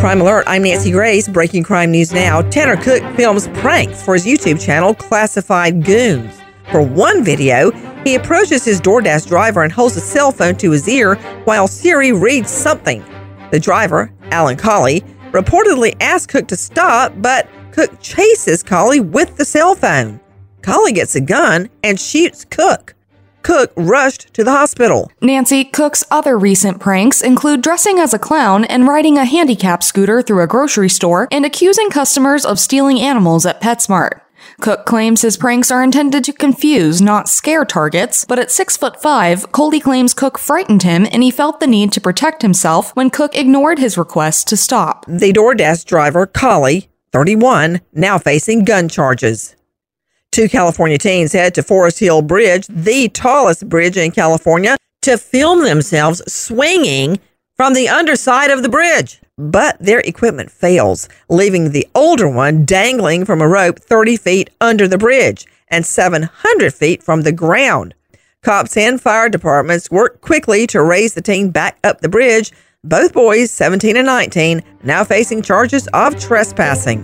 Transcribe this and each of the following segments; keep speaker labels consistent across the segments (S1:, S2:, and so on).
S1: Crime Alert, I'm Nancy Grace. Breaking crime news now. Tanner Cook films pranks for his YouTube channel, Classified Goons. For one video, he approaches his DoorDash driver and holds a cell phone to his ear while Siri reads something. The driver, Alan Colley, reportedly asks Cook to stop, but Cook chases Colley with the cell phone. Colley gets a gun and shoots Cook. Cook rushed to the hospital.
S2: Nancy Cook's other recent pranks include dressing as a clown and riding a handicap scooter through a grocery store and accusing customers of stealing animals at PetSmart. Cook claims his pranks are intended to confuse, not scare targets, but at 6 foot 5, Colley claims Cook frightened him and he felt the need to protect himself when Cook ignored his request to stop.
S1: The DoorDash driver, Colley, 31, now facing gun charges. Two California teens head to Foresthill Bridge, the tallest bridge in California, to film themselves swinging from the underside of the bridge. But their equipment fails, leaving the older one dangling from a rope 30 feet under the bridge and 700 feet from the ground. Cops and fire departments work quickly to raise the teen back up the bridge. Both boys, 17 and 19, now facing charges of trespassing.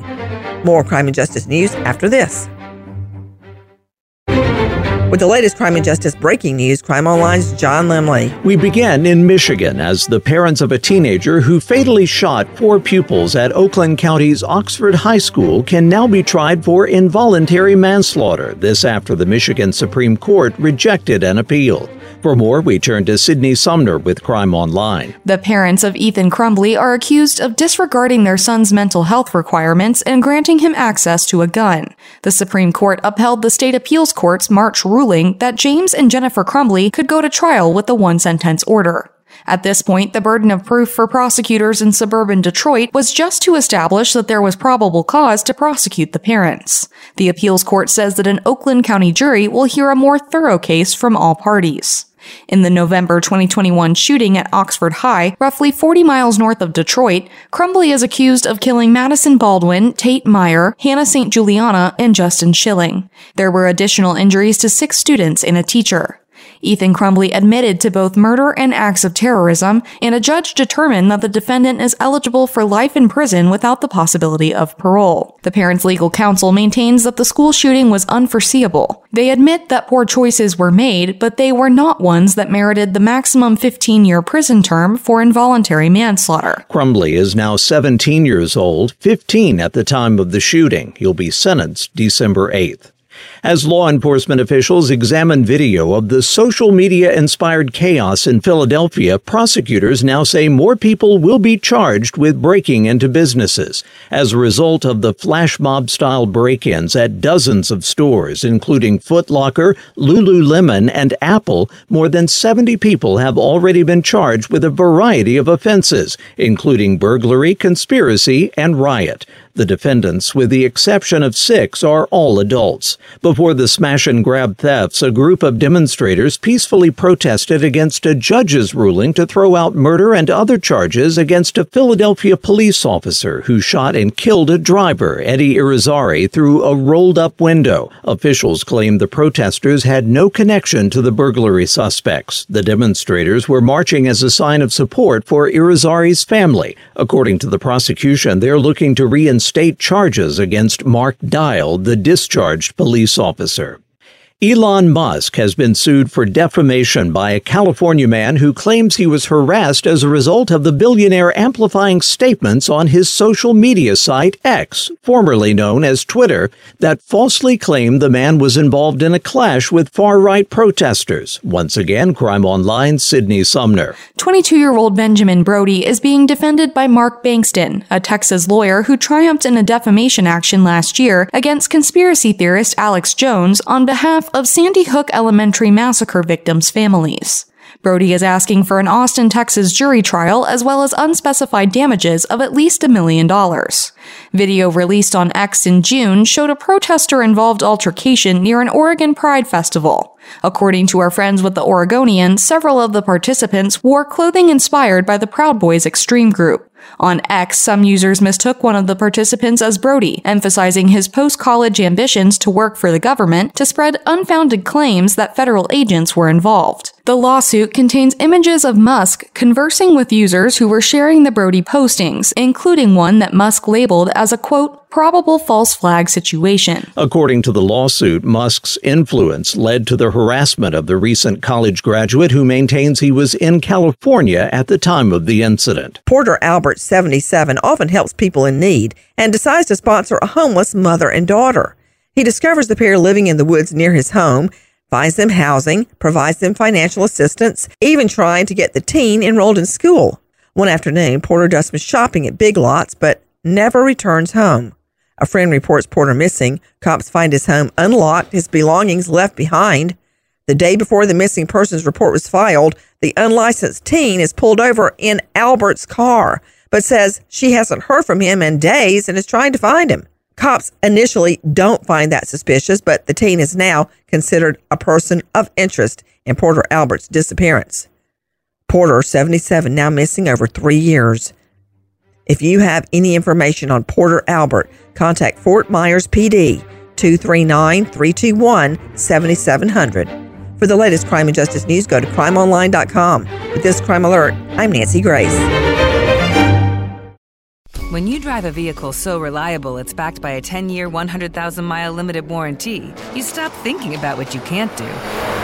S1: More crime and justice news after this. With the latest crime and justice breaking news, Crime Online's John Lemley.
S3: We begin in Michigan as the parents of a teenager who fatally shot four pupils at Oakland County's Oxford High School can now be tried for involuntary manslaughter. This after the Michigan Supreme Court rejected an appeal. For more, we turn to Sydney Sumner with Crime Online.
S2: The parents of Ethan Crumbley are accused of disregarding their son's mental health requirements and granting him access to a gun. The Supreme Court upheld the state appeals court's March ruling that James and Jennifer Crumbley could go to trial with the one sentence order. At this point, the burden of proof for prosecutors in suburban Detroit was just to establish that there was probable cause to prosecute the parents. The appeals court says that an Oakland County jury will hear a more thorough case from all parties. In the November 2021 shooting at Oxford High, roughly 40 miles north of Detroit, Crumbley is accused of killing Madison Baldwin, Tate Myre, Hannah St. Juliana, and Justin Schilling. There were additional injuries to six students and a teacher. Ethan Crumbley admitted to both murder and acts of terrorism, and a judge determined that the defendant is eligible for life in prison without the possibility of parole. The parents' legal counsel maintains that the school shooting was unforeseeable. They admit that poor choices were made, but they were not ones that merited the maximum 15 year prison term for involuntary manslaughter.
S3: Crumbley is now 17 years old, 15 at the time of the shooting. He'll be sentenced December 8th. As law enforcement officials examine video of the social media inspired chaos in Philadelphia, prosecutors now say more people will be charged with breaking into businesses. As a result of the flash mob style break ins at dozens of stores, including Foot Locker, Lululemon, and Apple, more than 70 people have already been charged with a variety of offenses, including burglary, conspiracy, and riot. The defendants, with the exception of six, are all adults. Before the smash and grab thefts, a group of demonstrators peacefully protested against a judge's ruling to throw out murder and other charges against a Philadelphia police officer who shot and killed a driver, Eddie Irizarry, through a rolled up window. Officials claim the protesters had no connection to the burglary suspects. The demonstrators were marching as a sign of support for Irizarry's family. According to the prosecution, they're looking to reinstate charges against Mark Dial, the discharged police officer officer. Elon Musk has been sued for defamation by a California man who claims he was harassed as a result of the billionaire amplifying statements on his social media site X, formerly known as Twitter, that falsely claimed the man was involved in a clash with far right protesters. Once again, Crime Online, Sydney Sumner.
S2: 22 year old Benjamin Brody is being defended by Mark Bankston, a Texas lawyer who triumphed in a defamation action last year against conspiracy theorist Alex Jones on behalf of Sandy Hook Elementary massacre victims' families. Brody is asking for an Austin, Texas jury trial as well as unspecified damages of at least a million dollars. Video released on X in June showed a protester involved altercation near an Oregon Pride Festival. According to our friends with the Oregonian, several of the participants wore clothing inspired by the Proud Boys extreme group. On X, some users mistook one of the participants as Brody, emphasizing his post college ambitions to work for the government to spread unfounded claims that federal agents were involved. The lawsuit contains images of Musk conversing with users who were sharing the Brody postings, including one that Musk labeled as a quote, probable false flag situation.
S3: According to the lawsuit, Musk's influence led to the harassment of the recent college graduate who maintains he was in California at the time of the incident.
S1: Porter Albert, 77, often helps people in need and decides to sponsor a homeless mother and daughter. He discovers the pair living in the woods near his home, finds them housing, provides them financial assistance, even trying to get the teen enrolled in school. One afternoon, Porter does some shopping at Big Lots, but never returns home. A friend reports Porter missing. Cops find his home unlocked, his belongings left behind. The day before the missing persons report was filed, the unlicensed teen is pulled over in Albert's car, but says she hasn't heard from him in days and is trying to find him. Cops initially don't find that suspicious, but the teen is now considered a person of interest in Porter Albert's disappearance. Porter, 77, now missing over three years. If you have any information on Porter Albert, contact Fort Myers PD 239 321 7700. For the latest crime and justice news, go to crimeonline.com. With this crime alert, I'm Nancy Grace.
S4: When you drive a vehicle so reliable it's backed by a 10 year, 100,000 mile limited warranty, you stop thinking about what you can't do